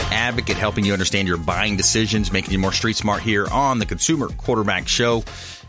advocate, helping you understand your buying decisions, making you more street smart here on the Consumer Quarterback Show.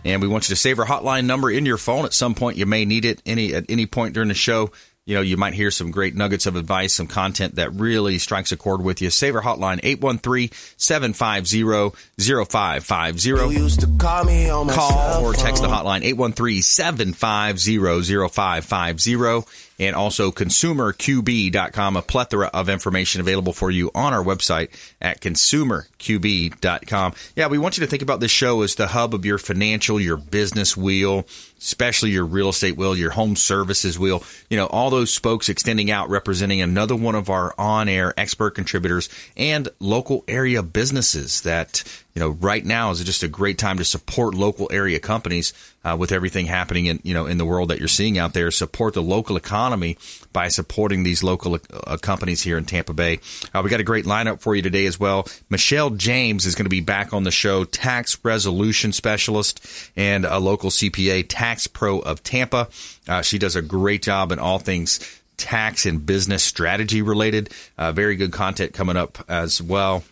And we want you to save our hotline number in your phone. At some point, you may need it any at any point during the show you know, you might hear some great nuggets of advice, some content that really strikes a chord with you. Save our hotline, 813-750-0550. Call or text the hotline, 813-750-0550 and also consumerqb.com, a plethora of information available for you on our website at consumerqb.com. Yeah, we want you to think about this show as the hub of your financial, your business wheel, especially your real estate wheel, your home services wheel, you know, all those spokes extending out representing another one of our on-air expert contributors and local area businesses that, you know, right now is just a great time to support local area companies uh, with everything happening in you know in the world that you're seeing out there. Support the local economy by supporting these local uh, companies here in Tampa Bay. Uh, we got a great lineup for you today as well. Michelle James is going to be back on the show, tax resolution specialist and a local CPA, Tax Pro of Tampa. Uh, she does a great job in all things tax and business strategy related. Uh, very good content coming up as well.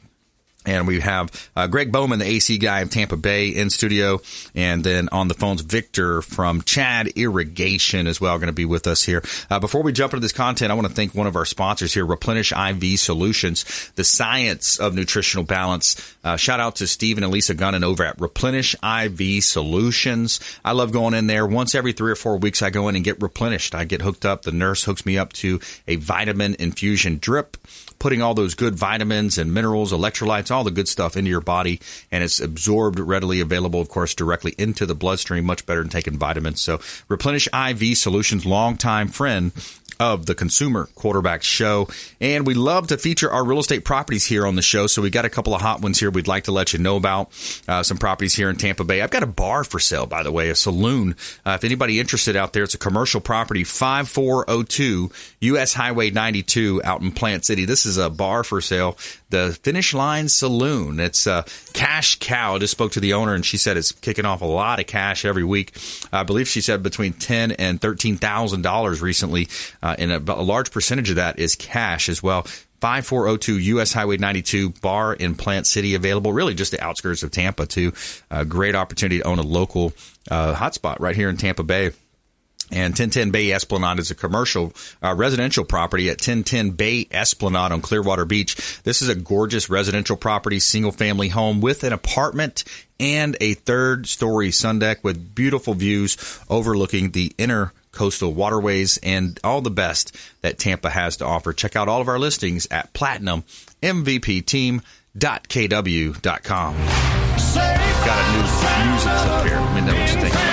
And we have uh, Greg Bowman, the AC guy of Tampa Bay, in studio. And then on the phones, Victor from Chad Irrigation as well, going to be with us here. Uh, before we jump into this content, I want to thank one of our sponsors here, Replenish IV Solutions, the science of nutritional balance. Uh, shout out to Stephen and Lisa Gunnan over at Replenish IV Solutions. I love going in there. Once every three or four weeks, I go in and get replenished. I get hooked up. The nurse hooks me up to a vitamin infusion drip putting all those good vitamins and minerals, electrolytes, all the good stuff into your body, and it's absorbed readily available, of course, directly into the bloodstream, much better than taking vitamins. So, Replenish IV Solutions, longtime friend of the Consumer Quarterback Show. And we love to feature our real estate properties here on the show. So we got a couple of hot ones here we'd like to let you know about. Uh, some properties here in Tampa Bay. I've got a bar for sale, by the way, a saloon. Uh, if anybody interested out there, it's a commercial property, 5402 US Highway 92 out in Plant City. This is a bar for sale. The Finish Line Saloon. It's a cash cow. I just spoke to the owner and she said it's kicking off a lot of cash every week. I believe she said between ten and thirteen thousand dollars recently. Uh, uh, and a, a large percentage of that is cash as well. 5402 US Highway 92 bar in Plant City available, really just the outskirts of Tampa, too. A great opportunity to own a local uh, hotspot right here in Tampa Bay. And 1010 Bay Esplanade is a commercial uh, residential property at 1010 Bay Esplanade on Clearwater Beach. This is a gorgeous residential property, single family home with an apartment and a third story sun deck with beautiful views overlooking the inner coastal waterways, and all the best that Tampa has to offer. Check out all of our listings at platinummvpteam.kw.com. Got a new music clip here. Let me know what you think.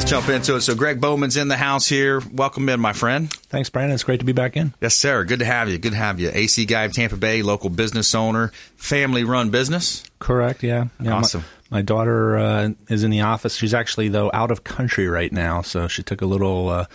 Let's jump into it. So, Greg Bowman's in the house here. Welcome in, my friend. Thanks, Brandon. It's great to be back in. Yes, sir. Good to have you. Good to have you. AC guy of Tampa Bay, local business owner, family run business. Correct. Yeah. yeah awesome. My, my daughter uh, is in the office. She's actually though out of country right now, so she took a little uh,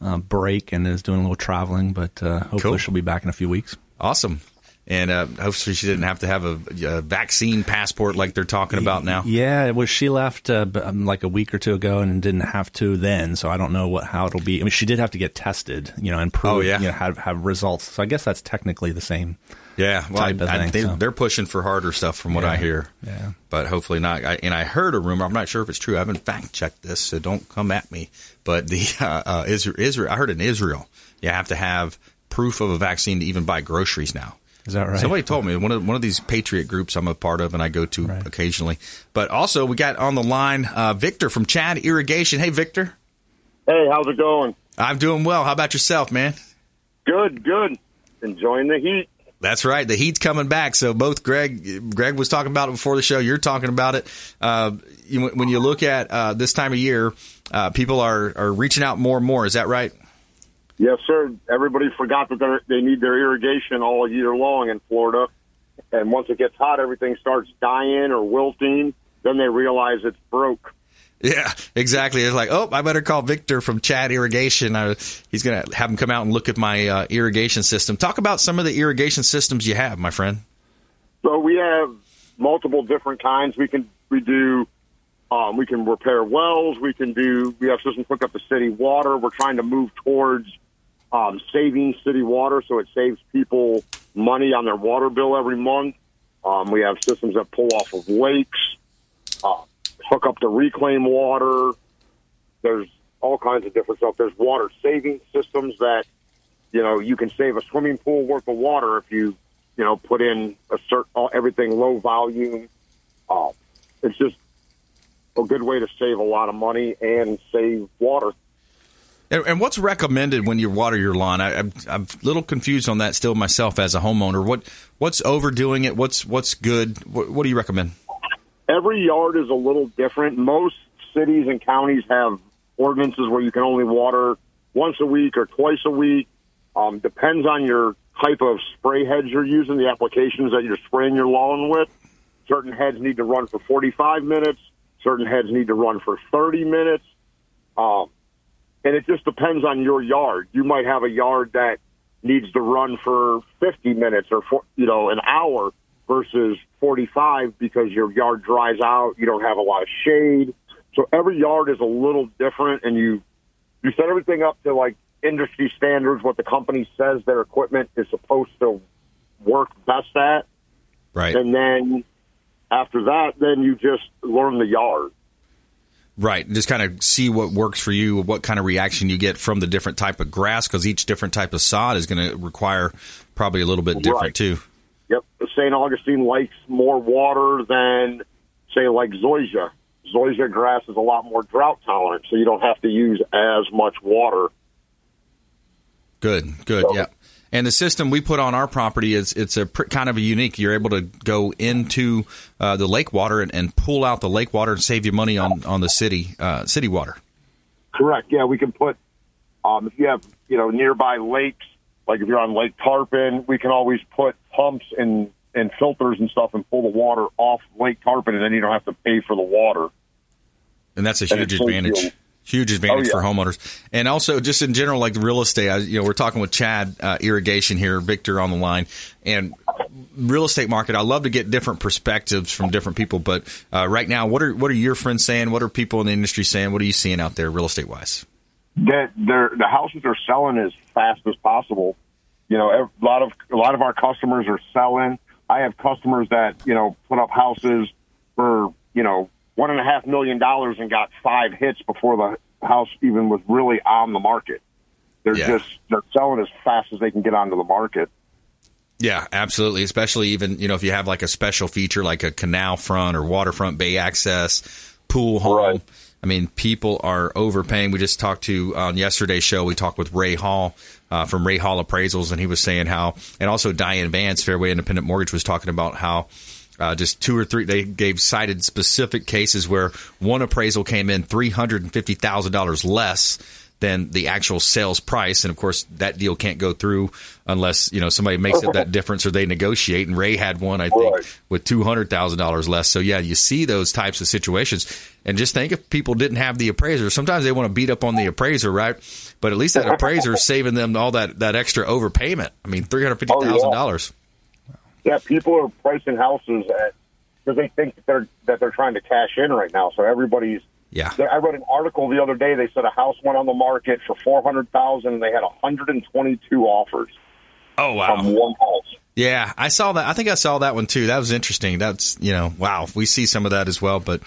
uh, break and is doing a little traveling. But uh, hopefully, cool. she'll be back in a few weeks. Awesome and uh, hopefully she didn't have to have a, a, vaccine passport like they're talking about now. Yeah, was. She left uh, um, like a week or two ago and didn't have to then, so I don't know what how it'll be. I mean, she did have to get tested, you know, and prove, oh, yeah. you know, have have results. So I guess that's technically the same. Yeah, well, I, thing, I, they, are pushing for harder stuff from what yeah, I hear. Yeah, but hopefully not. I, and I heard a rumor. I'm not sure if it's true. I haven't fact checked this, so don't come at me. But the uh, uh, Israel, Israel, I heard in Israel, you have to have proof of a vaccine to even buy groceries now. Is that right? Somebody told me one of one of these patriot groups I'm a part of and I go to right. occasionally. But also we got on the line uh, Victor from Chad Irrigation. Hey Victor. Hey, how's it going? I'm doing well. How about yourself, man? Good, good. Enjoying the heat. That's right. The heat's coming back. So both Greg, Greg was talking about it before the show. You're talking about it. Uh, you, when you look at uh, this time of year, uh, people are are reaching out more and more. Is that right? Yes, sir. Everybody forgot that they need their irrigation all year long in Florida, and once it gets hot, everything starts dying or wilting. Then they realize it's broke. Yeah, exactly. It's like, oh, I better call Victor from Chad Irrigation. I, he's going to have him come out and look at my uh, irrigation system. Talk about some of the irrigation systems you have, my friend. So we have multiple different kinds. We can we do um, we can repair wells. We can do we have systems hook up to city water. We're trying to move towards um, saving city water, so it saves people money on their water bill every month. Um, we have systems that pull off of lakes. Uh, hook up to reclaim water. There's all kinds of different stuff. There's water saving systems that, you know, you can save a swimming pool worth of water if you, you know, put in a certain everything low volume. Uh, it's just a good way to save a lot of money and save water. And, what's recommended when you water your lawn? I, am I'm a little confused on that still myself as a homeowner. What what's overdoing it? What's what's good? What, what do you recommend? every yard is a little different. Most cities and counties have ordinances where you can only water once a week or twice a week. Um, depends on your type of spray heads you're using, the applications that you're spraying your lawn with. Certain heads need to run for 45 minutes. Certain heads need to run for 30 minutes. Um, and it just depends on your yard. You might have a yard that needs to run for 50 minutes or, for, you know, an hour versus 45 because your yard dries out, you don't have a lot of shade. So every yard is a little different and you you set everything up to like industry standards what the company says their equipment is supposed to work best at. Right. And then after that then you just learn the yard. Right, just kind of see what works for you, what kind of reaction you get from the different type of grass, because each different type of sod is going to require probably a little bit different right. too. Yep. St. Augustine likes more water than, say, like zoysia. Zoysia grass is a lot more drought tolerant, so you don't have to use as much water. Good, good, so, yeah. And the system we put on our property is it's a pr- kind of a unique. You're able to go into uh, the lake water and, and, pull out the lake water and save you money on on the city uh, city water. Correct. Yeah, we can put um, if you have you know nearby lakes like if you're on Lake Tarpon, we can always put pumps and and filters and stuff and pull the water off Lake Tarpon, and then you don't have to pay for the water. And that's a huge advantage. Huge advantage oh, yeah. for homeowners, and also just in general, like real estate. I, you know, we're talking with Chad uh, Irrigation here, Victor on the line, and real estate market. I love to get different perspectives from different people, but uh, right now, what are what are your friends saying? What are people in the industry saying? What are you seeing out there, real estate wise? That the houses are selling as fast as possible. You know, a lot of a lot of our customers are selling. I have customers that you know put up houses for you know one and a half million dollars and got five hits before the house even was really on the market. They're yeah. just they're selling as fast as they can get onto the market. Yeah, absolutely. Especially even you know if you have like a special feature like a canal front or waterfront bay access, pool home. Right. I mean, people are overpaying. We just talked to on yesterday's show. We talked with Ray Hall uh, from Ray Hall Appraisals, and he was saying how, and also Diane Vance, Fairway Independent Mortgage, was talking about how uh, just two or three, they gave cited specific cases where one appraisal came in three hundred and fifty thousand dollars less than the actual sales price. And of course, that deal can't go through unless you know somebody makes it that difference or they negotiate. And Ray had one, I think, right. with two hundred thousand dollars less. So yeah, you see those types of situations. And just think if people didn't have the appraiser, sometimes they want to beat up on the appraiser, right? But at least that appraiser is saving them all that that extra overpayment. I mean, three hundred fifty thousand oh, yeah. dollars. Yeah, people are pricing houses at because they think that they're that they're trying to cash in right now. So everybody's yeah. I read an article the other day. They said a house went on the market for four hundred thousand, and they had one hundred and twenty-two offers. Oh wow! From one house. Yeah, I saw that. I think I saw that one too. That was interesting. That's you know, wow. We see some of that as well. But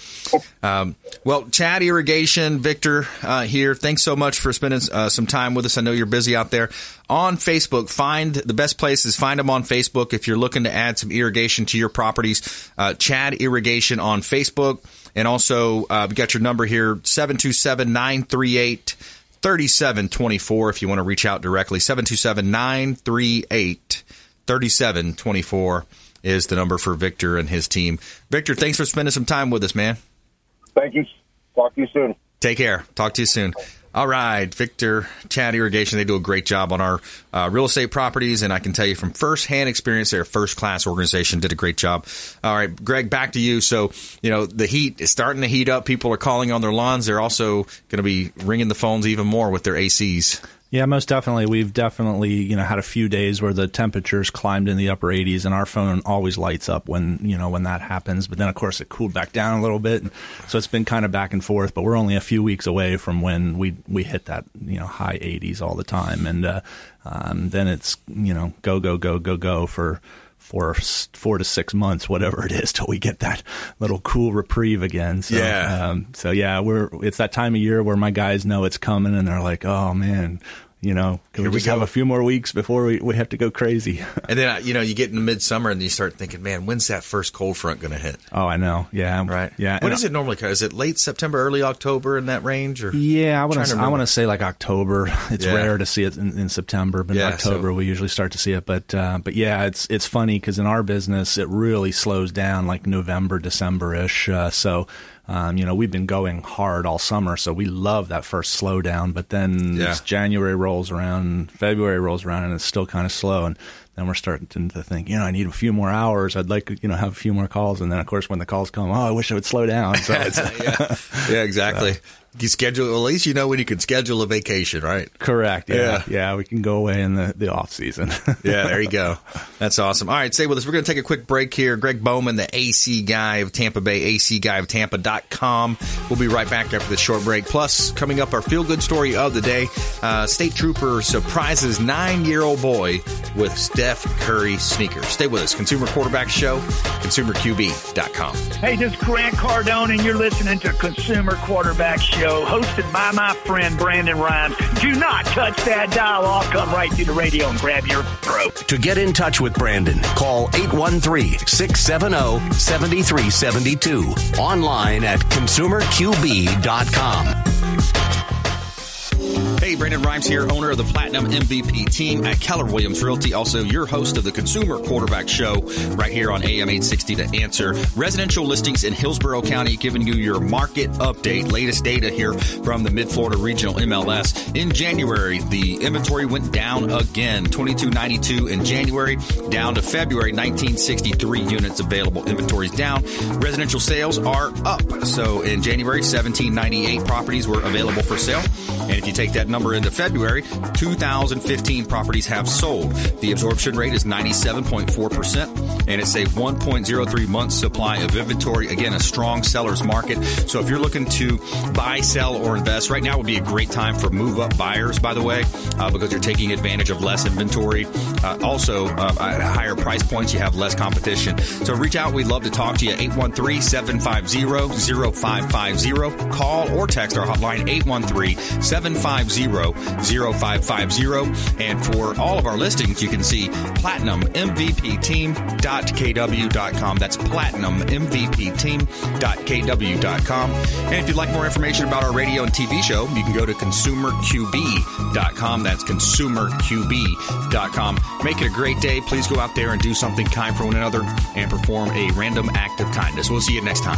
um, well, Chad Irrigation, Victor uh, here. Thanks so much for spending uh, some time with us. I know you're busy out there on Facebook. Find the best places. Find them on Facebook if you're looking to add some irrigation to your properties. Uh, Chad Irrigation on Facebook. And also, uh, we got your number here 727 938 3724 if you want to reach out directly. 727 938 3724 is the number for Victor and his team. Victor, thanks for spending some time with us, man. Thank you. Talk to you soon. Take care. Talk to you soon. All right, Victor Chad Irrigation. They do a great job on our uh, real estate properties, and I can tell you from firsthand experience, they're a first class organization. Did a great job. All right, Greg, back to you. So you know the heat is starting to heat up. People are calling on their lawns. They're also going to be ringing the phones even more with their ACs. Yeah, most definitely. We've definitely, you know, had a few days where the temperatures climbed in the upper 80s, and our phone always lights up when, you know, when that happens. But then, of course, it cooled back down a little bit, and so it's been kind of back and forth. But we're only a few weeks away from when we we hit that, you know, high 80s all the time, and uh, um, then it's, you know, go go go go go for for four to six months, whatever it is, till we get that little cool reprieve again. So, yeah. Um, so yeah, we're it's that time of year where my guys know it's coming, and they're like, "Oh man, you know, can Here we just we have a few more weeks before we, we have to go crazy? and then, uh, you know, you get in midsummer and you start thinking, man, when's that first cold front going to hit? Oh, I know. Yeah. Right. Yeah. When is it normally? Is it late September, early October in that range? Or Yeah, I want to I want to say like October. It's yeah. rare to see it in, in September, but yeah, in October so. we usually start to see it. But, uh, but yeah, it's, it's funny because in our business, it really slows down like November, December ish. Uh, so, um, you know, we've been going hard all summer, so we love that first slowdown. But then yeah. January rolls around, February rolls around, and it's still kind of slow. And then we're starting to think, you know, I need a few more hours. I'd like to, you know, have a few more calls. And then, of course, when the calls come, oh, I wish it would slow down. So yeah. yeah, exactly. So you schedule at least you know when you can schedule a vacation, right? Correct. Yeah, yeah, yeah we can go away in the, the off season. yeah, there you go. That's awesome. All right, stay with us. We're going to take a quick break here. Greg Bowman, the AC guy of Tampa Bay, AC guy of Tampa.com. We'll be right back after this short break. Plus, coming up, our feel good story of the day. Uh, State Trooper surprises nine year old boy with Steph Curry sneakers. Stay with us. Consumer Quarterback Show, consumerqb.com. Hey, this is Grant Cardone, and you're listening to Consumer Quarterback Show show hosted by my friend Brandon Rhymes. Do not touch that dial. I'll come right to the radio and grab your throat. To get in touch with Brandon, call 813 670 7372. Online at consumerqb.com. Hey, Brandon Rhymes here, owner of the Platinum MVP team at Keller Williams Realty, also your host of the Consumer Quarterback Show right here on AM 860 to answer. Residential listings in Hillsborough County, giving you your market update, latest data here from the My Florida Regional MLS. In January, the inventory went down again, 2292 in January, down to February, 1963 units available. Inventories down. Residential sales are up. So in January, 1798 properties were available for sale. And if you take that number into February, 2,015 properties have sold. The absorption rate is 97.4%, and it's a 1.03 months supply of inventory. Again, a strong seller's market. So if you're looking to buy, sell, or invest, right now would be a great time for move up buyers, by the way, uh, because you're taking advantage of less inventory. Uh, also, uh, at higher price points, you have less competition. So reach out. We'd love to talk to you. 813 750 0550. Call or text our hotline 813 750-0550. And for all of our listings, you can see platinummvpteam.kw.com. That's platinummvpteam.kw.com. And if you'd like more information about our radio and TV show, you can go to consumerqb.com. That's consumerqb.com. Make it a great day. Please go out there and do something kind for one another and perform a random act of kindness. We'll see you next time.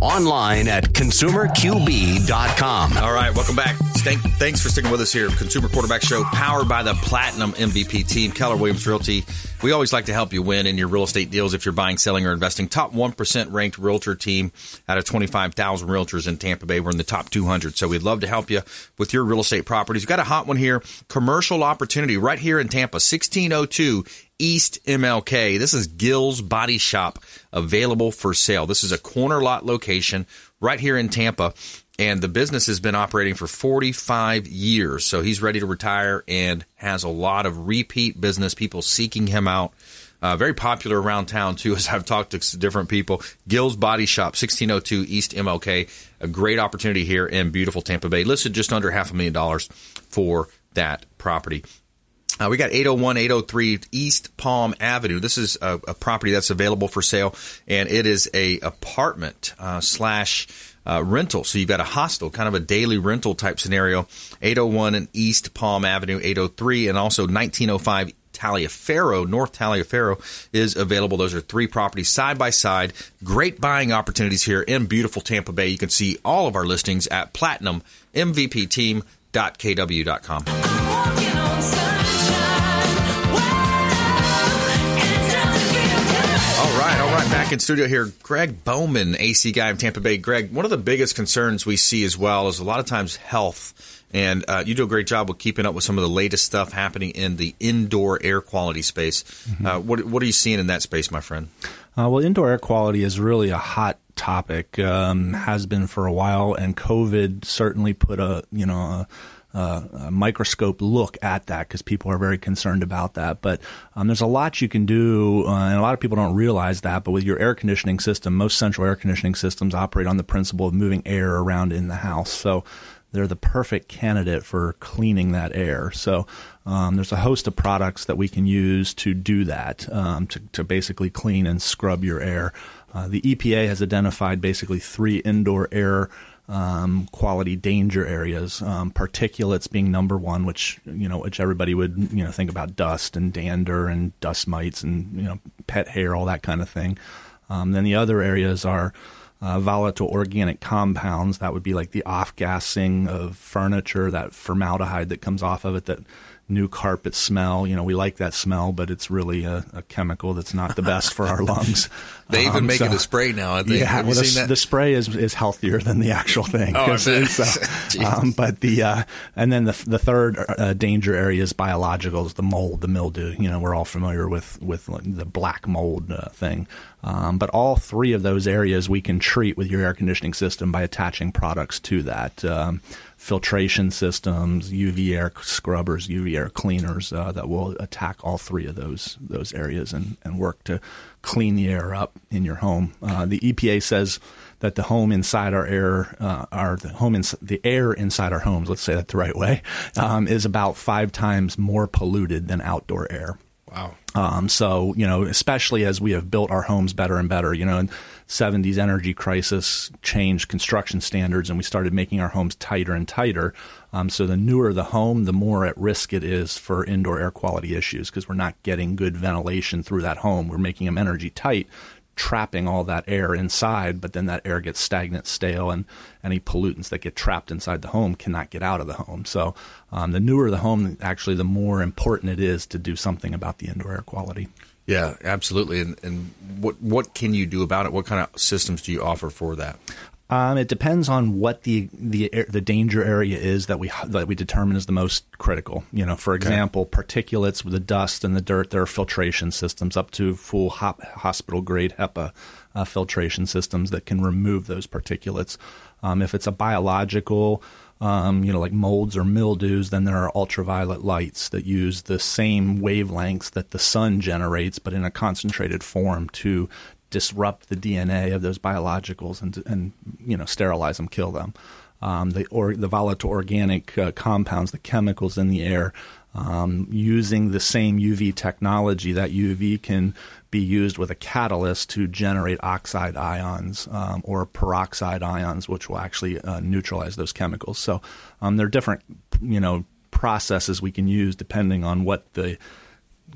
Online at consumerqb.com. All right, welcome back. Thanks for sticking with us here. Consumer Quarterback Show, powered by the Platinum MVP team, Keller Williams Realty. We always like to help you win in your real estate deals if you're buying, selling, or investing. Top 1% ranked realtor team out of 25,000 realtors in Tampa Bay. We're in the top 200. So we'd love to help you with your real estate properties. We've got a hot one here commercial opportunity right here in Tampa, 1602 East MLK. This is Gill's Body Shop available for sale. This is a corner lot location right here in Tampa and the business has been operating for 45 years. So he's ready to retire and has a lot of repeat business, people seeking him out. Uh, very popular around town too, as I've talked to different people. Gill's Body Shop, 1602 East MLK. A great opportunity here in beautiful Tampa Bay. Listed just under half a million dollars for that property. Uh, we got 801 803 East Palm Avenue. This is a, a, property that's available for sale, and it is a apartment uh, slash uh, rental. So you've got a hostel, kind of a daily rental type scenario. 801 and East Palm Avenue, 803, and also 1905 Taliaferro, North Taliaferro is available. Those are three properties side by side. Great buying opportunities here in beautiful Tampa Bay. You can see all of our listings at platinummvpteam.kw.com. back in studio here, Greg Bowman, AC guy in Tampa Bay. Greg, one of the biggest concerns we see as well is a lot of times health. And uh, you do a great job with keeping up with some of the latest stuff happening in the indoor air quality space. Mm-hmm. Uh, what, what, are you seeing in that space, my friend? Uh, well, indoor air quality is really a hot topic, um, has been for a while, and COVID certainly put a you know a, uh, a microscope look at that because people are very concerned about that. But um, there's a lot you can do, uh, and a lot of people don't realize that. But with your air conditioning system, most central air conditioning systems operate on the principle of moving air around in the house. So they're the perfect candidate for cleaning that air. So um, there's a host of products that we can use to do that, um, to, to, basically clean and scrub your air. Uh, the EPA has identified basically three indoor air um, quality danger areas. Um, particulates being number one, which you know, which everybody would you know think about dust and dander and dust mites and you know pet hair, all that kind of thing. Um, then the other areas are uh, volatile organic compounds. That would be like the off gassing of furniture, that formaldehyde that comes off of it that new carpet smell. You know, we like that smell, but it's really a, a chemical that's not the best for our lungs. they even um, make so, it a spray now. I think. Yeah, well, the, the, spray is is healthier than the actual thing. Oh, so, um, but the uh, and then the the third uh, danger area is biologicals, the mold, the mildew. You know, we're all familiar with with the black mold uh, thing. Um, but all three of those areas we can treat with your air conditioning system by attaching products to that. Um, filtration systems, UV air scrubbers, UV air cleaners uh, that will attack all three of those those areas and, and work to clean the air up in your home. Uh, the EPA says that the home inside our air, uh, our the home the air inside our homes, let's say that the right way, um, is about five times more polluted than outdoor air. Wow. Um, so you know, especially as we have built our homes better and better, you know, in 70s energy crisis changed construction standards, and we started making our homes tighter and tighter. Um, so the newer the home, the more at risk it is for indoor air quality issues because we're not getting good ventilation through that home. We're making them energy tight trapping all that air inside, but then that air gets stagnant, stale, and any pollutants that get trapped inside the home cannot get out of the home. So, um, the newer the home, actually, the more important it is to do something about the indoor air quality. Yeah, absolutely. And, and what what can you do about it? What kind of systems do you offer for that? Um, it depends on what the the the danger area is that we that we determine is the most critical. You know, for example, okay. particulates with the dust and the dirt. There are filtration systems up to full hospital grade HEPA uh, filtration systems that can remove those particulates. Um, if it's a biological, um, you know, like molds or mildews, then there are ultraviolet lights that use the same wavelengths that the sun generates, but in a concentrated form to disrupt the DNA of those biologicals and, and you know sterilize them, kill them. Um, the or the volatile organic uh, compounds, the chemicals in the air, um, using the same UV technology. That UV can be used with a catalyst to generate oxide ions um, or peroxide ions, which will actually uh, neutralize those chemicals. So um, there are different, you know, processes we can use depending on what the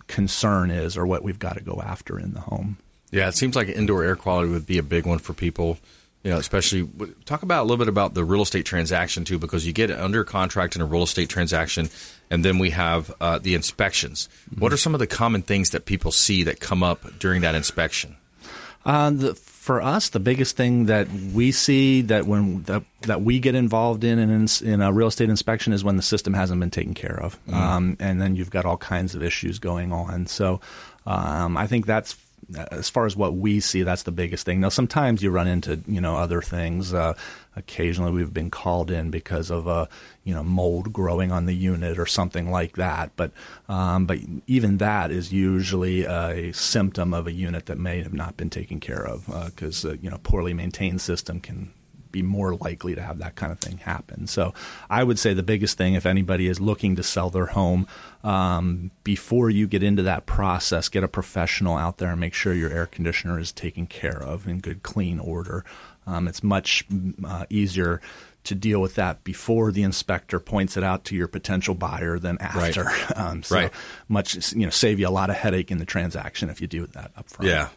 concern is or what we've got to go after in the home. Yeah, it seems like indoor air quality would be a big one for people. You know, especially talk about a little bit about the real estate transaction too, because you get under contract in a real estate transaction, and then we have uh, the inspections. Mm-hmm. What are some of the common things that people see that come up during that inspection? Uh, the, for us, the biggest thing that we see that when that, that we get involved in in, in a real estate inspection is when the system hasn't been taken care of, mm. um, and then you've got all kinds of issues going on. So um, I think that's as far as what we see, that's the biggest thing. Now, sometimes you run into you know other things. Uh, occasionally, we've been called in because of a you know mold growing on the unit or something like that. But um, but even that is usually a symptom of a unit that may have not been taken care of because uh, uh, you know poorly maintained system can be more likely to have that kind of thing happen. So I would say the biggest thing, if anybody is looking to sell their home, um, before you get into that process, get a professional out there and make sure your air conditioner is taken care of in good, clean order. Um, it's much uh, easier to deal with that before the inspector points it out to your potential buyer than after. Right. Um, so right. much, you know, save you a lot of headache in the transaction if you do that up front. Yeah.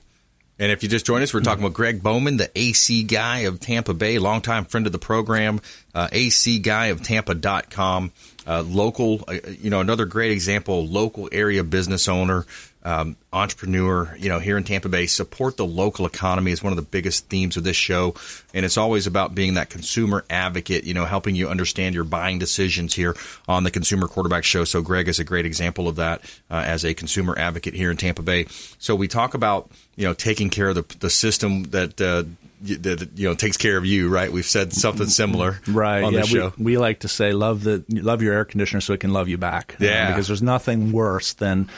And if you just joined us, we're talking about Greg Bowman, the AC guy of Tampa Bay, longtime friend of the program, uh, AC guy of Tampa.com, uh, local, uh, you know, another great example, local area business owner, um, entrepreneur, you know, here in Tampa Bay. Support the local economy is one of the biggest themes of this show. And it's always about being that consumer advocate, you know, helping you understand your buying decisions here on the Consumer Quarterback Show. So Greg is a great example of that uh, as a consumer advocate here in Tampa Bay. So we talk about, you know, taking care of the, the system that, uh, that you know takes care of you, right? We've said something similar, right? On yeah, the show. We, we, like to say love the love your air conditioner so it can love you back. Yeah, because there's nothing worse than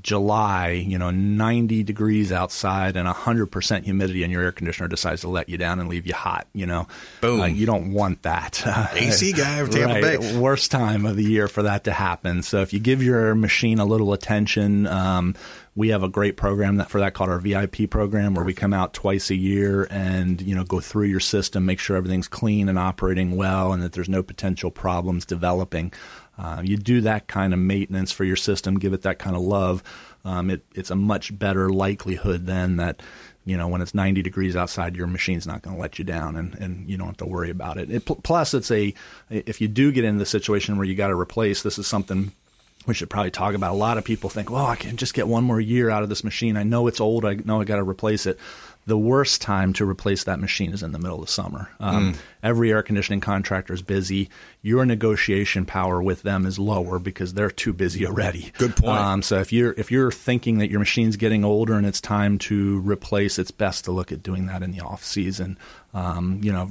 July, you know, 90 degrees outside and 100% humidity, and your air conditioner decides to let you down and leave you hot, you know. Boom. Uh, you don't want that. AC guy of Tampa right. Bay. Worst time of the year for that to happen. So if you give your machine a little attention, um, we have a great program that for that called our VIP program where we come out twice a year and you know go through your system, make sure everything's clean and operating well, and that there's no potential problems developing. Uh, you do that kind of maintenance for your system, give it that kind of love. Um, it, it's a much better likelihood then that you know when it's 90 degrees outside, your machine's not going to let you down, and, and you don't have to worry about it. it. Plus, it's a if you do get into the situation where you got to replace, this is something we should probably talk about. A lot of people think, well, I can just get one more year out of this machine. I know it's old. I know I got to replace it the worst time to replace that machine is in the middle of summer. Um, mm. Every air conditioning contractor is busy. Your negotiation power with them is lower because they're too busy already. Good point. Um, so if you're if you're thinking that your machine's getting older and it's time to replace, it's best to look at doing that in the off season. Um, you know,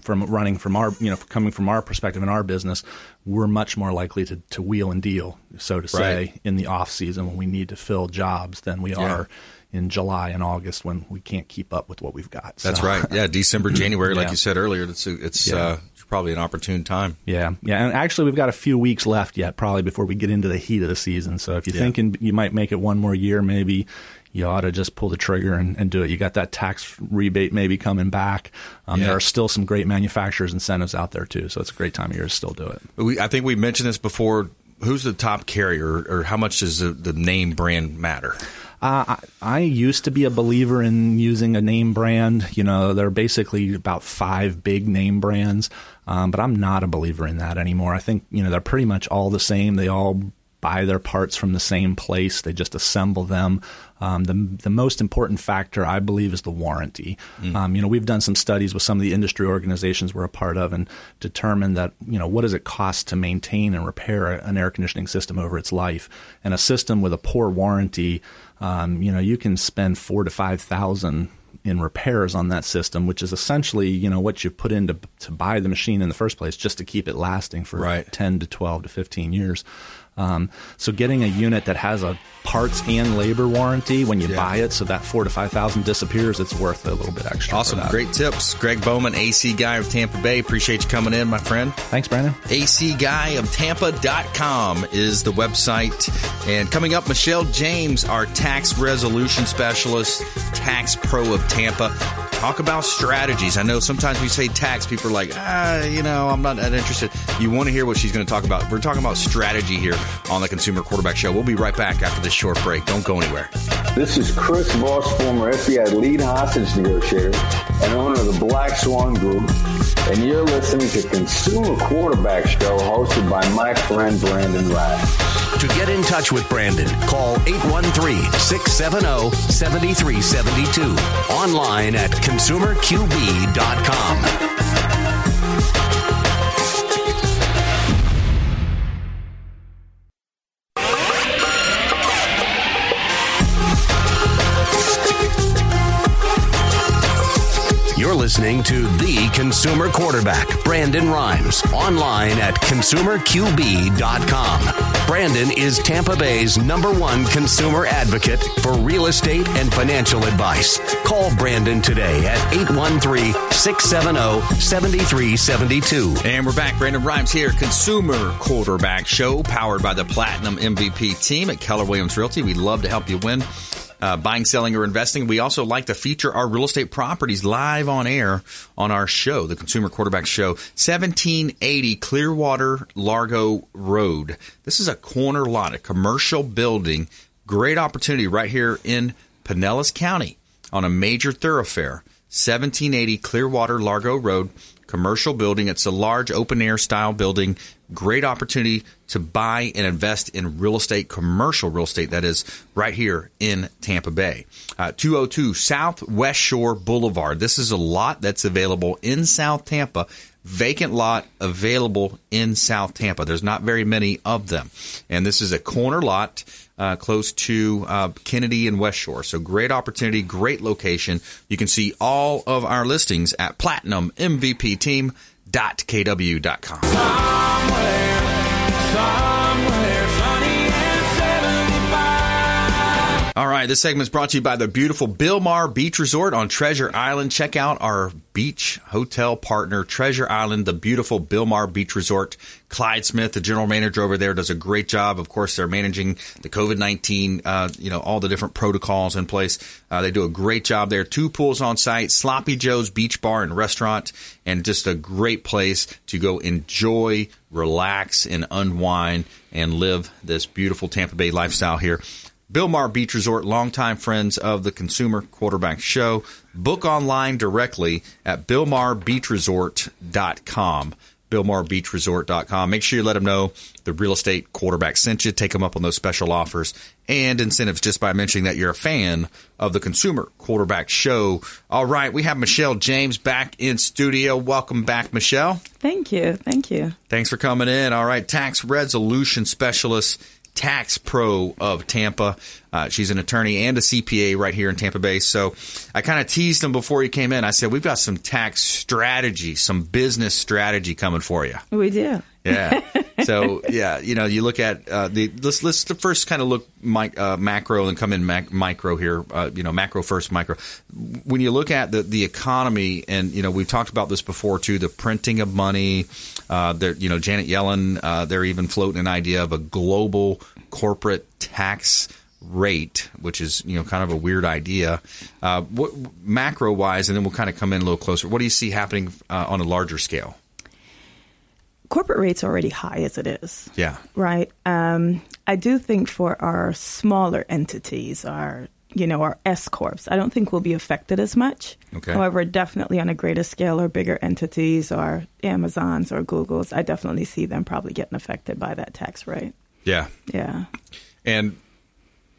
from running from our you know coming from our perspective in our business, we're much more likely to, to wheel and deal, so to say, right. in the off season when we need to fill jobs than we yeah. are in July and August when we can't keep up with what we've got. That's right. Yeah, December, January, like you said earlier, it's it's yeah. uh, probably an opportune time. Yeah, yeah, and actually we've got a few weeks left yet, probably before we get into the heat of the season. So if you're yeah. thinking you might make it one more year, maybe you ought to just pull the trigger and, and do it. You got that tax rebate maybe coming back. Um, yeah. There are still some great manufacturers incentives out there too, so it's a great time of year to still do it. We, I think we mentioned this before. Who's the top carrier, or how much does the, the name brand matter? Uh, I, I, used to be a believer in using a name brand. You know, there are basically about five big name brands, um, but I'm not a believer in that anymore. I think, you know, they're pretty much all the same. They all buy their parts from the same place. They just assemble them. Um, the the most important factor, I believe, is the warranty. Mm. Um, you know, we've done some studies with some of the industry organizations we're a part of, and determined that you know what does it cost to maintain and repair an air conditioning system over its life, and a system with a poor warranty, um, you know, you can spend four to five thousand in repairs on that system, which is essentially you know what you put in to, to buy the machine in the first place, just to keep it lasting for right. ten to twelve to fifteen years. Um, so getting a unit that has a parts and labor warranty when you yeah. buy it, so that four to five thousand disappears, it's worth a little bit extra. Awesome, great tips, Greg Bowman, AC guy of Tampa Bay. Appreciate you coming in, my friend. Thanks, Brandon. AC guy of Tampa.com is the website. And coming up, Michelle James, our tax resolution specialist, tax pro of Tampa talk about strategies. I know sometimes we say tax, people are like, ah, you know, I'm not that interested. You want to hear what she's going to talk about. We're talking about strategy here on the Consumer Quarterback Show. We'll be right back after this short break. Don't go anywhere. This is Chris Voss, former FBI lead hostage negotiator and owner of the Black Swan Group, and you're listening to Consumer Quarterback Show hosted by my friend Brandon Rhymes. To get in touch with Brandon, call 813-670-7372. Online at consumerqb.com. listening to The Consumer Quarterback, Brandon Rhymes, online at consumerqb.com. Brandon is Tampa Bay's number one consumer advocate for real estate and financial advice. Call Brandon today at 813 670 7372. And we're back. Brandon Rhymes here, Consumer Quarterback Show, powered by the Platinum MVP team at Keller Williams Realty. We'd love to help you win uh, buying, selling, or investing. We also like to feature our real estate properties live on air on our show, the Consumer Quarterback Show, 1780 Clearwater Largo Road. This is a corner lot, a commercial building. Great opportunity right here in Pinellas County on a major thoroughfare. 1780 Clearwater Largo Road, commercial building. It's a large open air style building. Great opportunity to buy and invest in real estate, commercial real estate, that is right here in Tampa Bay. Uh, 202 Southwest Shore Boulevard. This is a lot that's available in South Tampa. Vacant lot available in South Tampa. There's not very many of them. And this is a corner lot uh, close to uh, Kennedy and West Shore. So great opportunity, great location. You can see all of our listings at platinummvpteam.kw.com. Somewhere, somewhere All right, this segment is brought to you by the beautiful Bilmar Beach Resort on Treasure Island. Check out our beach hotel partner, Treasure Island, the beautiful Bilmar Beach Resort. Clyde Smith, the general manager over there, does a great job. Of course, they're managing the COVID nineteen, uh, you know, all the different protocols in place. Uh, they do a great job there. Two pools on site, Sloppy Joe's Beach Bar and Restaurant, and just a great place to go enjoy, relax, and unwind and live this beautiful Tampa Bay lifestyle here. Bilmar Beach Resort, longtime friends of the Consumer Quarterback Show. Book online directly at BilmarBeachResort.com. BilmarBeachResort.com. Make sure you let them know the real estate quarterback sent you. Take them up on those special offers and incentives just by mentioning that you're a fan of the Consumer Quarterback Show. All right, we have Michelle James back in studio. Welcome back, Michelle. Thank you. Thank you. Thanks for coming in. All right, tax resolution specialist Tax Pro of Tampa. Uh, she's an attorney and a CPA right here in Tampa Bay. So I kind of teased him before he came in. I said, We've got some tax strategy, some business strategy coming for you. We do. Yeah. so yeah, you know, you look at uh, the let's let's first kind of look mic, uh, macro and come in mac, micro here. Uh, you know, macro first, micro. When you look at the the economy, and you know, we've talked about this before too. The printing of money. Uh, there, you know, Janet Yellen. Uh, they're even floating an idea of a global corporate tax rate, which is you know kind of a weird idea. Uh, what macro wise, and then we'll kind of come in a little closer. What do you see happening uh, on a larger scale? Corporate rates are already high as it is. Yeah. Right. Um, I do think for our smaller entities, our you know our S corps, I don't think we'll be affected as much. Okay. However, definitely on a greater scale or bigger entities or Amazons or Googles, I definitely see them probably getting affected by that tax rate. Yeah. Yeah. And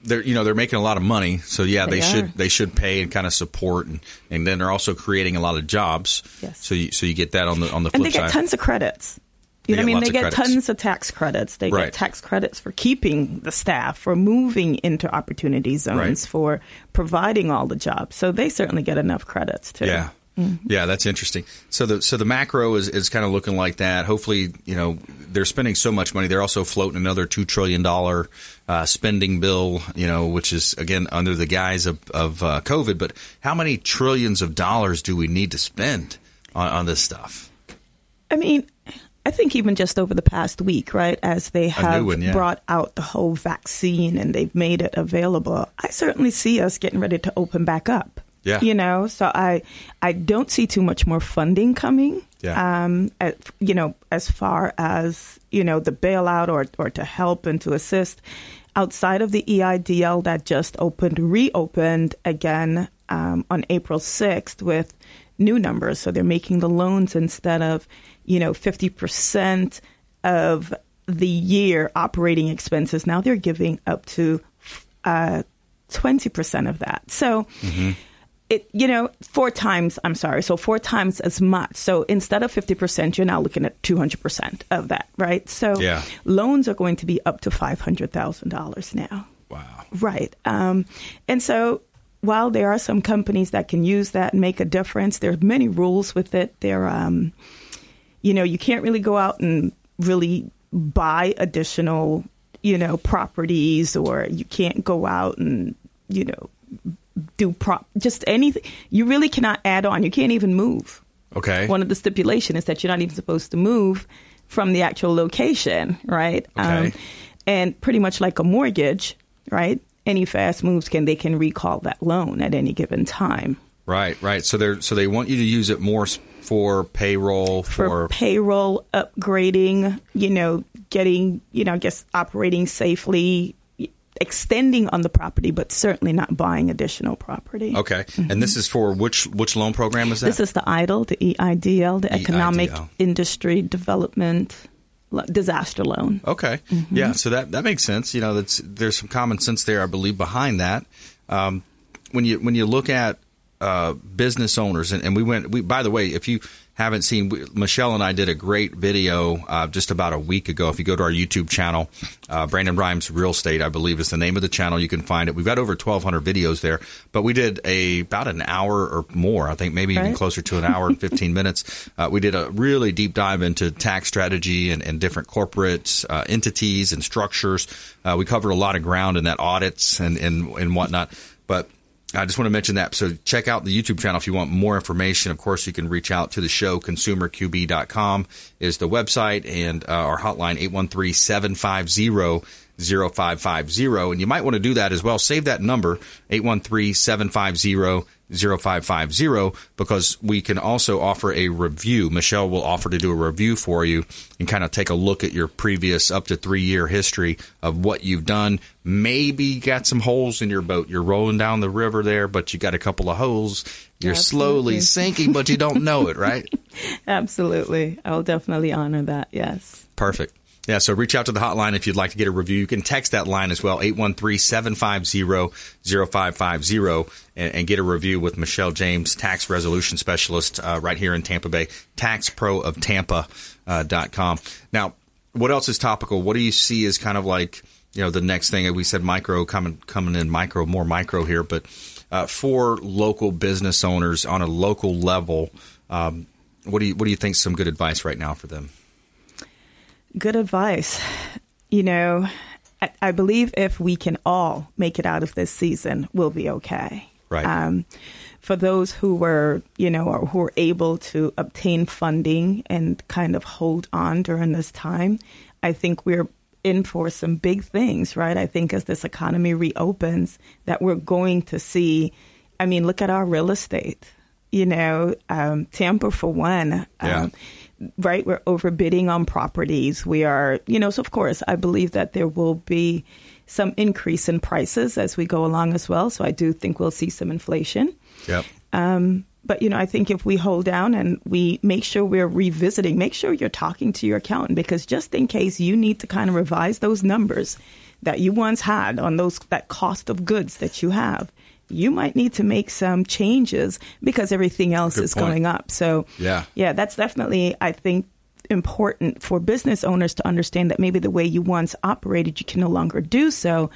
they're you know they're making a lot of money, so yeah, they, They should they should pay and kind of support, and, and then they're also creating a lot of jobs. Yes. So you so you get that on the on the and they get side. tons of credits. You know what I mean? They get tons of tax credits. They Right. get tax credits for keeping the staff, for moving into opportunity zones, Right. for providing all the jobs. So they certainly get enough credits too. Yeah. Yeah, that's interesting. So the so the macro is, is kind of looking like that. Hopefully, you know, they're spending so much money. They're also floating another two trillion dollar uh, spending bill, you know, which is again under the guise of, of uh, COVID. But how many trillions of dollars do we need to spend on, on this stuff? I mean, I think even just over the past week, right, as they have one, yeah. brought out the whole vaccine and they've made it available, I certainly see us getting ready to open back up. Yeah. You know, so I I don't see too much more funding coming. Yeah. Um, at, you know, as far as you know, the bailout or or to help and to assist outside of the EIDL that just opened, reopened again um, on April sixth with new numbers. So they're making the loans instead of you know fifty percent of the year operating expenses. Now they're giving up to uh, twenty percent of that. So it you know four times i'm sorry so four times as much so instead of 50% you're now looking at 200% of that right so Yeah. loans are going to be up to $500000 now Wow. right um, and so while there are some companies that can use that and make a difference there are many rules with it there um, you know you can't really go out and really buy additional you know properties or you can't go out and you know do prop just anything you really cannot add on you can't even move Okay. one of the stipulation is that you're not even supposed to move from the actual location right Um, Okay. and pretty much like a mortgage right any fast moves can they can recall that loan at any given time Right, right. So they're so they want you to use it more for payroll for for, payroll upgrading, you know, getting, you know, I guess operating safely, extending on the property, but certainly not buying additional property. Okay. And this is for which which loan program is that? This is the EIDL, the EIDL, the Economic Industry Development Lo- Disaster Loan. Okay. Mm-hmm. Yeah. So that that makes sense. You know, that's there's some common sense there, I believe, behind that. Um, when you when you look at uh, business owners, and, and we went. We by the way, if you haven't seen, we, Michelle and I did a great video uh, just about a week ago. If you go to our YouTube channel, uh, Brandon Rhymes Real Estate, I believe is the name of the channel. You can find it. We've got over 1,200 videos there, but we did a about an hour or more. I think maybe even closer to an hour and 15 minutes. Uh, we did a really deep dive into tax strategy and, and different corporate uh, entities and structures. Uh, we covered a lot of ground in that audits and, and, and whatnot. But I just want to mention that. So check out the YouTube channel if you want more information. Of course, you can reach out to the show. ConsumerQB.com is the website and uh, our hotline 813-750-0550. And you might want to do that as well. Save that number 813-750-0550 because we can also offer a review. Michelle will offer to do a review for you and kind of take a look at your previous up to three year history of what you've done. Maybe you got some holes in your boat. You're rolling down the river there, but you got a couple of holes. You're slowly sinking, but you don't know it, right? Absolutely. I will definitely honor that. Yes. Perfect. Yeah, so reach out to the hotline if you'd like to get a review. You can text that line as well, 813-750-0550, and, and get a review with Michelle James, tax resolution specialist uh, right here in Tampa Bay, taxpro of Tampa uh. Now, what else is topical? What do you see as kind of like, you know, the next thing? We said micro coming, coming in micro, more micro here, but uh, for local business owners on a local level, um, what do you, what do you think some good advice right now for them? Good advice. You know, I, I believe if we can all make it out of this season, we'll be okay. Right. Um, for those who were, you know, or who were able to obtain funding and kind of hold on during this time, I think we're in for some big things, right? I think as this economy reopens, that we're going to see. I mean, look at our real estate. You know, um, Tampa for one. Yeah. Um, right? We're overbidding on properties. We are, you know, so of course, I believe that there will be some increase in prices as we go along as well. So I do think we'll see some inflation. Yep. But, you know, I think if we hold down and we make sure we're revisiting, make sure you're talking to your accountant because just in case you need to kind of revise those numbers that you once had on those that cost of goods that you have, you might need to make some changes because everything else Good is point. going up. So, Yeah. yeah, that's definitely, I think, important for business owners to understand that maybe the way you once operated, you can no longer do so.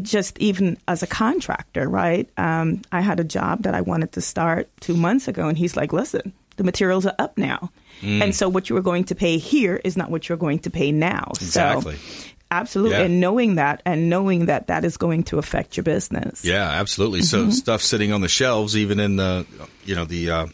Just even as a contractor, right? Um, I had a job that I wanted to start two months ago, and he's like, listen, the materials are up now. Mm. And so what you were going to pay here is not what you're going to pay now. Exactly. So, absolutely. Yeah. And knowing that and knowing that that is going to affect your business. Yeah, absolutely. Mm-hmm. So stuff sitting on the shelves, even in the you know the uh,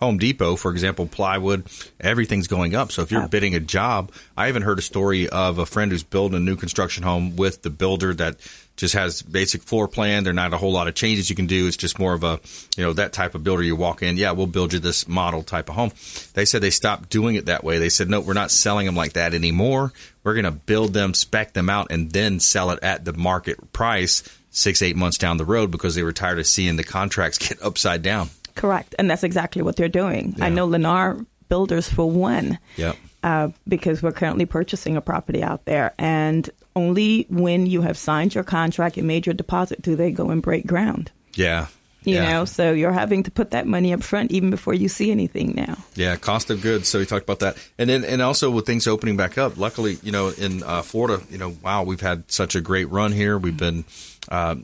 Home Depot, for example, plywood, everything's going up. So if you're bidding a job, I even heard a story of a friend who's building a new construction home with the builder that just has basic floor plan. There are not a whole lot of changes you can do. It's just more of a, you know, that type of builder you walk in. Yeah, we'll build you this model type of home. They said they stopped doing it that way. They said, no, we're not selling them like that anymore. We're going to build them, spec them out, and then sell it at the market price six, eight months down the road because they were tired of seeing the contracts get upside down. Correct. And that's exactly what they're doing. Yeah. I know Lennar Builders for one. Yep. Uh, because we're currently purchasing a property out there. And only when you have signed your contract and made your deposit do they go and break ground. Yeah. You yeah. know, so you're having to put that money up front even before you see anything now. Yeah, cost of goods. So we talked about that, and then and also with things opening back up. Luckily, you know, in uh, Florida, you know, wow, we've had such a great run here. We've been uh,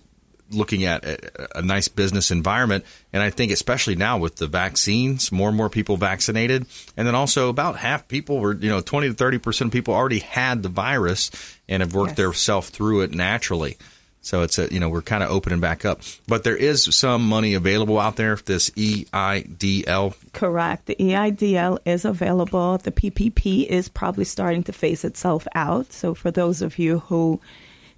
looking at a, a, nice business environment, and I think especially now with the vaccines, more and more people vaccinated, and then also about half people were, you know, twenty to thirty percent of people already had the virus and have worked Yes. their self through it naturally. So it's a, you know, we're kind of opening back up, but there is some money available out there. If this EIDL Correct. The EIDL is available. The PPP is probably starting to phase itself out. So, for those of you who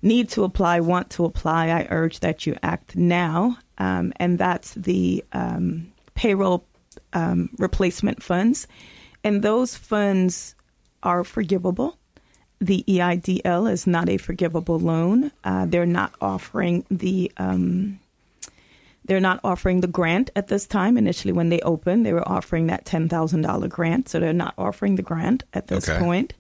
need to apply, want to apply, I urge that you act now. Um, and that's the um, payroll um, replacement funds. And those funds are forgivable. The EIDL is not a forgivable loan. Uh, they're not offering the um, they're not offering the grant at this time. Initially, when they opened, they were offering that ten thousand dollar grant, so they're not offering the grant at this Okay. point.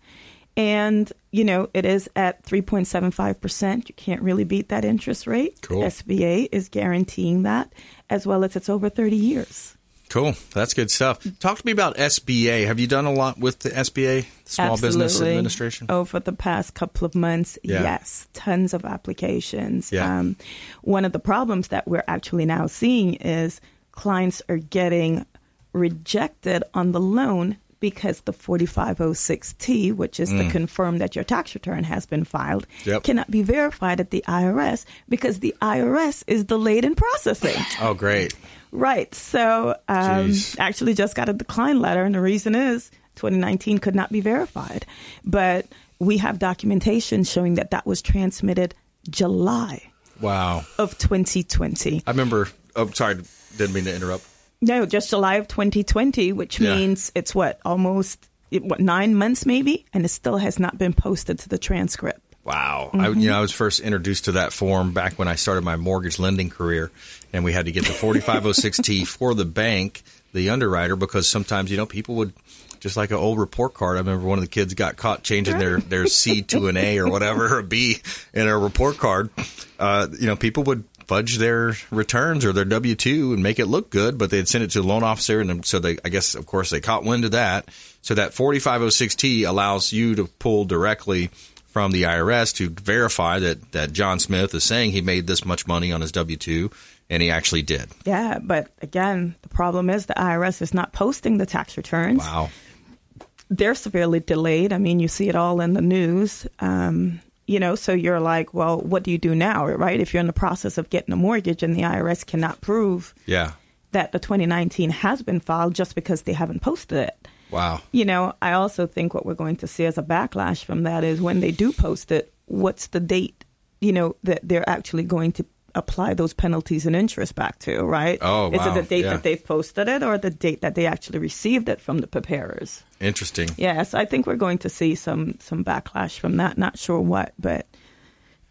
And you know, it is at three point seven five percent. You can't really beat that interest rate. Cool. SBA is guaranteeing that, as well as it's over thirty years. Cool. That's good stuff. Talk to me about SBA. Have you done a lot with the SBA, Small Business Absolutely. Administration? Over the past couple of months, Yeah. yes, tons of applications. Yeah. Um, one of the problems that we're actually now seeing is clients are getting rejected on the loan because the 4506T, which is to confirm that your tax return has been filed, Mm. Yep. cannot be verified at the IRS because the IRS is delayed in processing. Oh, great. Right. So um, actually just got a decline letter, and the reason is 2019 could not be verified. But we have documentation showing that that was transmitted July Wow. of 2020. I remember. Oh, sorry. Didn't mean to interrupt. No, just July of 2020, which Yeah. means it's what almost what nine months maybe, and it still has not been posted to the transcript. Wow. I, Mm-hmm. you know, I was first introduced to that form back when I started my mortgage lending career, and we had to get the 4506T for the bank, the underwriter, because sometimes, you know, people would, just like an old report card. I remember one of the kids got caught changing their, their C to an A or whatever, a B in a report card. Uh, you know, people would fudge their returns or their W 2 and make it look good, but they'd send it to the loan officer. And so they, I guess, of course, they caught wind of that. So that 4506T allows you to pull directly from the IRS to verify that, that John Smith is saying he made this much money on his W 2, and he actually did. Yeah, but again, the problem is the IRS is not posting the tax returns. Wow. they're severely delayed. I mean, you see it all in the news. Um, you know, so you're like, well, what do you do now, right? If you're in the process of getting a mortgage and the IRS cannot prove Yeah. that the 2019 has been filed just because they haven't posted it. Wow. You know, I also think what we're going to see as a backlash from that is when they do post it, what's the date, you know, that they're actually going to apply those penalties and interest back to, right? Oh, Is wow. it the date Yeah. that they've posted it or the date that they actually received it from the preparers? Interesting. Yes, I think we're going to see some some backlash from that. Not sure what, but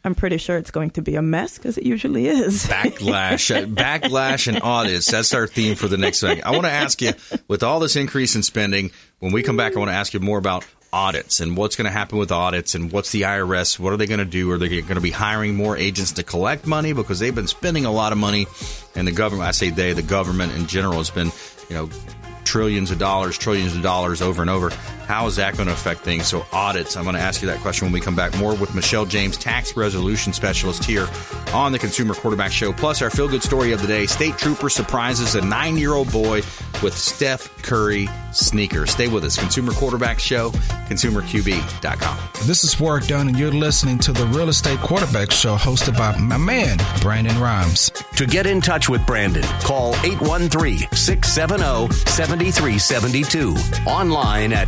I'm pretty sure it's going to be a mess because it usually is. Backlash, backlash, and audits. That's our theme for the next thing. I want to ask you, with all this increase in spending, when we come back, I want to ask you more about audits and what's going to happen with audits and what's the IRS. What are they going to do? Are they going to be hiring more agents to collect money because they've been spending a lot of money, and the government. I say they, the government in general has been, you know. Trillions of dollars, trillions of dollars over and over. How is that going to affect things? So, audits, I'm going to ask you that question when we come back. More with Michelle James, tax resolution specialist here on the Consumer Quarterback Show. Plus, our feel good story of the day State Trooper surprises a nine year old boy with Steph Curry sneakers. Stay with us. Consumer Quarterback Show, consumerqb.com. This is Warrick Dunn, and you're listening to the Real Estate Quarterback Show hosted by my man, Brandon Rhymes. To get in touch with Brandon, call 813 670 7372. Online at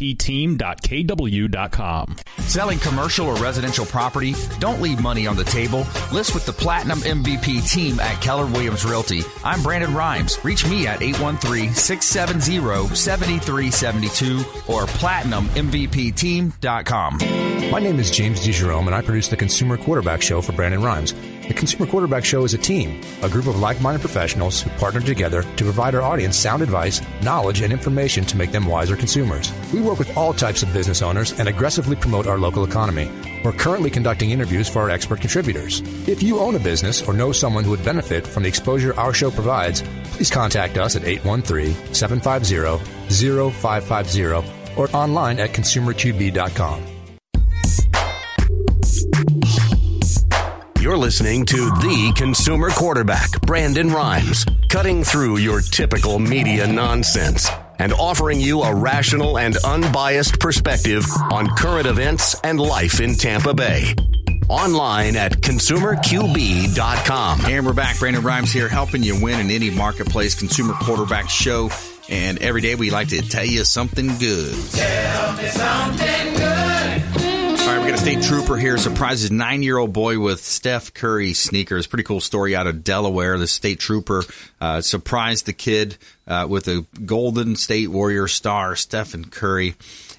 platinummvpteam.kw.com. Selling commercial or residential property? Don't leave money on the table. List with the Platinum MVP team at Keller Williams Realty. I'm Brandon Rhymes. Reach me at 813-670-7372 or platinummvpteam.com. My name is James DeJerome and I produce the Consumer Quarterback Show for Brandon Rhymes. The Consumer Quarterback Show is a team, a group of like minded professionals who partner together to provide our audience sound advice, knowledge, and information to make them wiser consumers. We work with all types of business owners and aggressively promote our local economy. We're currently conducting interviews for our expert contributors. If you own a business or know someone who would benefit from the exposure our show provides, please contact us at 813 750 0550 or online at consumerqb.com. You're listening to the consumer quarterback, Brandon Rhymes, cutting through your typical media nonsense and offering you a rational and unbiased perspective on current events and life in Tampa Bay. Online at consumerqb.com. And we're back. Brandon Rhymes here, helping you win in any marketplace. Consumer Quarterback Show. And every day we like to tell you something good. Tell me something good. All right, we got a state trooper here. Surprises nine year old boy with Steph Curry sneakers. Pretty cool story out of Delaware. The state trooper uh, surprised the kid uh, with a Golden State Warrior star, Stephen Curry.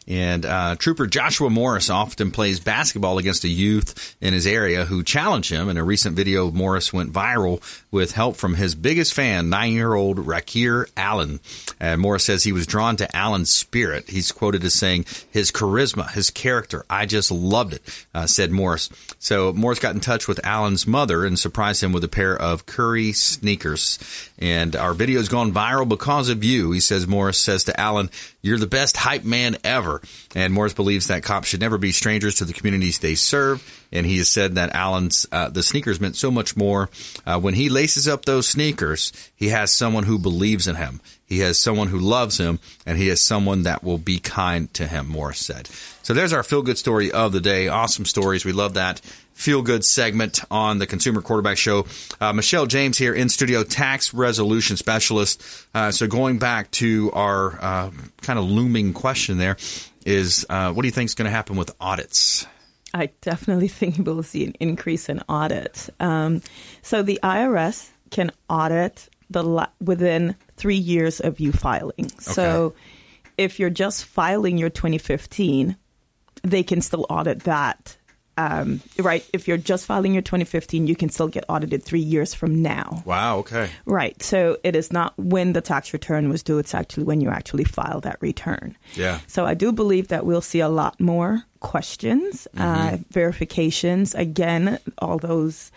And uh, Trooper Joshua Morris often plays basketball against a youth in his area who challenge him. In a recent video, Morris went viral with help from his biggest fan, nine-year-old Rakir Allen. And Morris says he was drawn to Allen's spirit. He's quoted as saying, "His charisma, his character, I just loved it," uh, said Morris. So Morris got in touch with Allen's mother and surprised him with a pair of Curry sneakers. And our video's gone viral because of you. He says Morris says to Allen, "You're the best hype man ever." And Morris believes that cops should never be strangers to the communities they serve. And he has said that Allen's uh, the sneakers meant so much more. Uh, when he laces up those sneakers, he has someone who believes in him. He has someone who loves him, and he has someone that will be kind to him. Morris said. So there's our feel good story of the day. Awesome stories. We love that feel good segment on the Consumer Quarterback Show. Uh, Michelle James here in studio, tax resolution specialist. Uh, so going back to our uh, kind of looming question there is, uh, what do you think is going to happen with audits? I definitely think we'll see an increase in audits. Um, so the IRS can audit the la- within three years of you filing. So if you're just filing your 2015, they can still audit that. Um, right? If you're just filing your 2015, you can still get audited three years from now. Wow. Okay. Right. So it is not when the tax return was due, it's actually when you actually file that return. Yeah. So I do believe that we'll see a lot more questions, uh, verifications. Again, all those,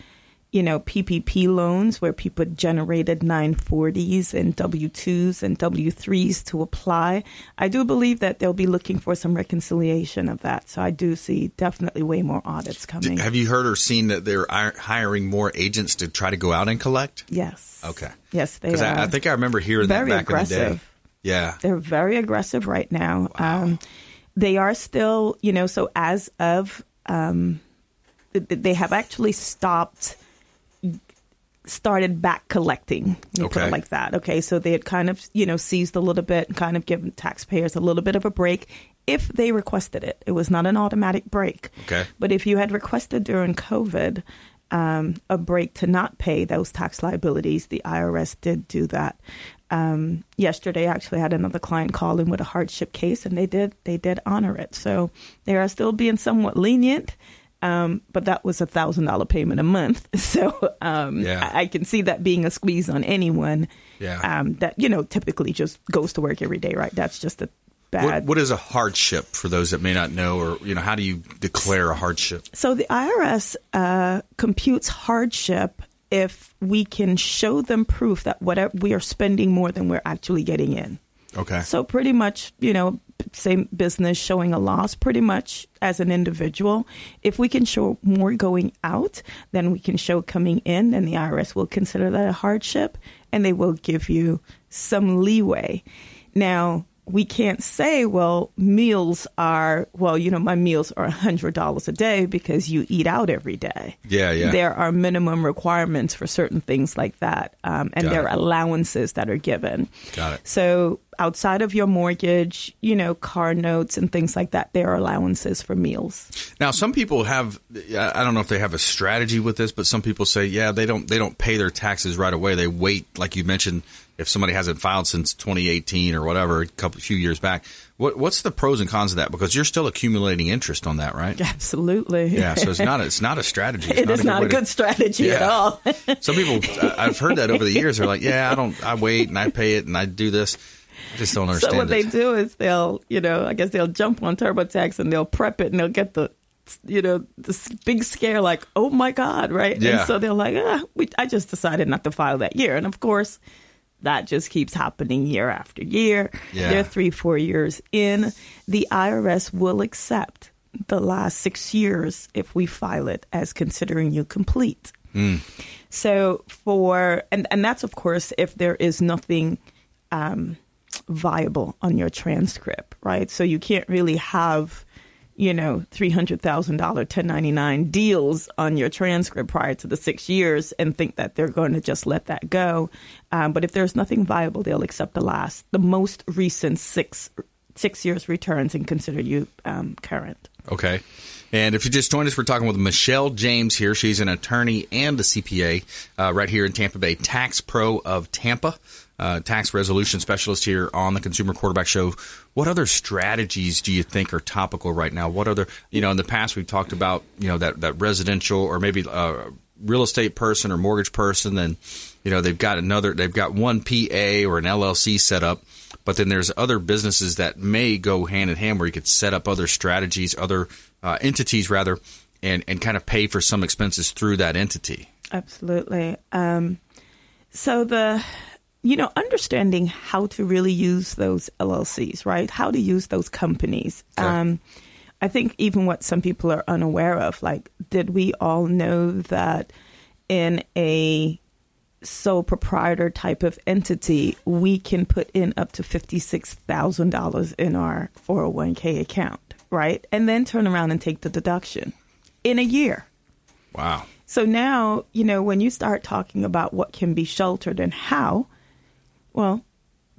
you know, PPP loans where people generated 940s and W2s and W3s to apply. I do believe that they'll be looking for some reconciliation of that. So I do see definitely way more audits coming. Have you heard or seen that they're hiring more agents to try to go out and collect? yes. Okay. Yes, they Because. I, I think I remember hearing Very that back in the day. aggressive. Yeah. They're very aggressive right now. Um, they are still, you know, so as of, um, th- th- they have actually stopped, started back collecting. Let me put it like that. Okay, so they had kind of, you know, seized a little bit and kind of given taxpayers a little bit of a break if they requested it. It was not an automatic break. Okay. But if you had requested during COVID um, a break to not pay those tax liabilities, the IRS did do that. um, yesterday, I actually had another client call in with a hardship case, and they did they did honor it. So they are still being somewhat lenient. Um, but that was a thousand dollar payment a month, so um, Yeah. I, I can see that being a squeeze on anyone Yeah. um, that you know typically just goes to work every day, right? That's just a bad. What, what is a hardship for those that may not know, or you know, how do you declare a hardship? So the IRS uh, computes hardship if we can show them proof that whatever we are spending more than we're actually getting in. Okay. So pretty much, you know, same business showing a loss pretty much as an individual. If we can show more going out than we can show coming in, then the IRS will consider that a hardship and they will give you some leeway. Now, we can't say, well, meals are, well, you know, my meals are $100 a day because you eat out every day. Yeah, yeah. There are minimum requirements for certain things like that, um, and Got there it. are allowances that are given. Got it. So outside of your mortgage, you know, car notes and things like that, there are allowances for meals. Now, some people have. I don't know if they have a strategy with this, but some people say, yeah, they don't. They don't pay their taxes right away. They wait, like you mentioned, if somebody hasn't filed since 2018 or whatever, a couple few years back. What, what's the pros and cons of that? Because you're still accumulating interest on that, right? Absolutely. Yeah, so it's not. It's not a strategy. It's It is not a way to- good strategy at all. Some people, I've heard that over the years. They're like, yeah, I don't. I wait and I pay it and I do this. I just don't understand so what it. they do is they'll, you know, I guess they'll jump on TurboTax and they'll prep it and they'll get the, you know, this big scare like, oh my God, right? Yeah. And so they're like, ah, we, I just decided not to file that year. And of course, that just keeps happening year after year. Yeah. They're three, four years in. The IRS will accept the last six years if we file it as considering you complete. So for and and that's of course if there is nothing um, viable on your transcript, right? So you can't really have you know three hundred thousand dollar ten ninety nine deals on your transcript prior to the six years and think that they're going to just let that go. Um, but if there's nothing viable, they'll accept the last, the most recent six six years returns and consider you um, current. Okay. And if you just joined us, we're talking with Michelle James here. She's an attorney and a CPA uh, right here in Tampa Bay, Tax Pro of Tampa, uh, tax resolution specialist here on the Consumer Quarterback Show. What other strategies do you think are topical right now? What other, you know, in the past we've talked about, you know, that, that residential or maybe a real estate person or mortgage person, then, you know, they've got another, they've got one PA or an LLC set up. But then there's other businesses that may go hand in hand where you could set up other strategies, other uh, entities rather, and, and kind of pay for some expenses through that entity. Absolutely. Um, so the you know understanding how to really use those LLCs, right? How to use those companies. Um, I think even what some people are unaware of, like, did we all know that in a sole proprietor type of entity, we can put in up to $56,000 in our 401k account, right? And then turn around and take the deduction in a year. Wow. So now, you know, when you start talking about what can be sheltered and how, well,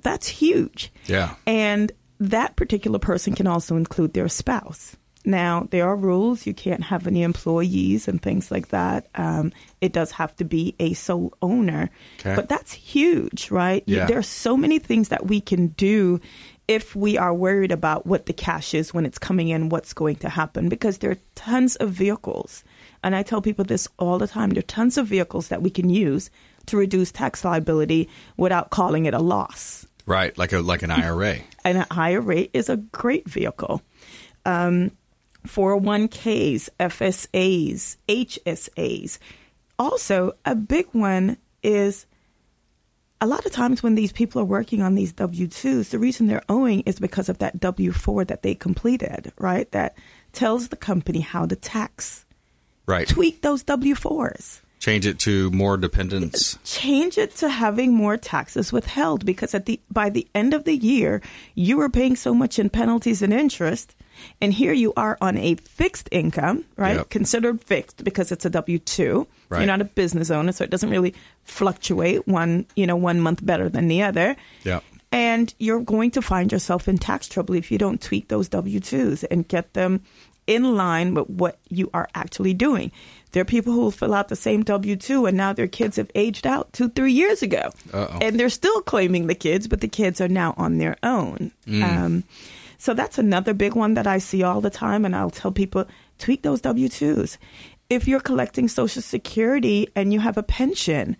that's huge. Yeah. And that particular person can also include their spouse. Now, there are rules. You can't have any employees and things like that. Um, it does have to be a sole owner. Okay. But that's huge, right? Yeah. There are so many things that we can do if we are worried about what the cash is when it's coming in, what's going to happen, because there are tons of vehicles. And I tell people this all the time there are tons of vehicles that we can use to reduce tax liability without calling it a loss. Right. Like a like an IRA. And an IRA is a great vehicle. Um, 401ks, FSAs, HSAs. Also, a big one is a lot of times when these people are working on these W 2s, the reason they're owing is because of that W 4 that they completed, right? That tells the company how to tax. Right. Tweak those W 4s. Change it to more dependents. Change it to having more taxes withheld because at the by the end of the year, you were paying so much in penalties and interest. And here you are on a fixed income, right? Yep. Considered fixed because it's a W two. Right. You're not a business owner, so it doesn't really fluctuate one, you know, one month better than the other. Yeah. And you're going to find yourself in tax trouble if you don't tweak those W 2s and get them in line with what you are actually doing. There are people who will fill out the same W 2 and now their kids have aged out two, three years ago. Uh-oh. And they're still claiming the kids, but the kids are now on their own. Mm. Um, so that's another big one that I see all the time. And I'll tell people tweak those W 2s. If you're collecting Social Security and you have a pension,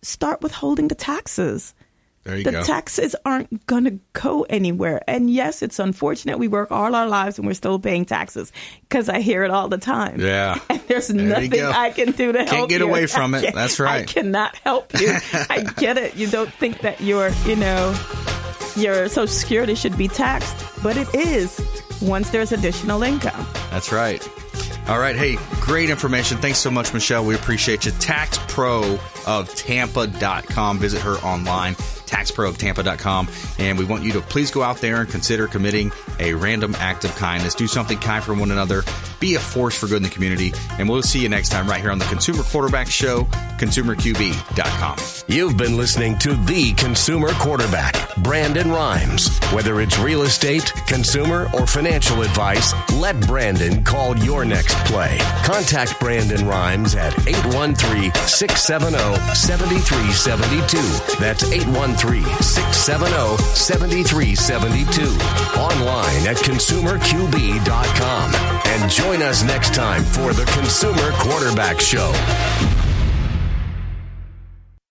start withholding the taxes. There you the go. taxes aren't going to go anywhere. And yes, it's unfortunate we work all our lives and we're still paying taxes because I hear it all the time. Yeah. And there's There nothing. I can do to Can't help you. Can't get away from it. That's right. I cannot help you. I get it. You don't think that your, you know, your Social Security should be taxed, but it is once there's additional income. That's right. All right. Hey, great information. Thanks so much, Michelle. We appreciate you. Tax Pro of Tampa.com. Visit her online, taxprooftampa.com. And we want you to please go out there and consider committing a random act of kindness. Do something kind for one another. Be a force for good in the community. And we'll see you next time right here on the Consumer Quarterback Show, consumerqb.com. You've been listening to The Consumer Quarterback, Brandon Rhymes. Whether it's real estate, consumer, or financial advice, let Brandon call your next play. Contact Brandon Rhymes at 813 670 7372. That's 813 670 7372. Online at consumerqb.com. And join us next time for the Consumer Quarterback Show.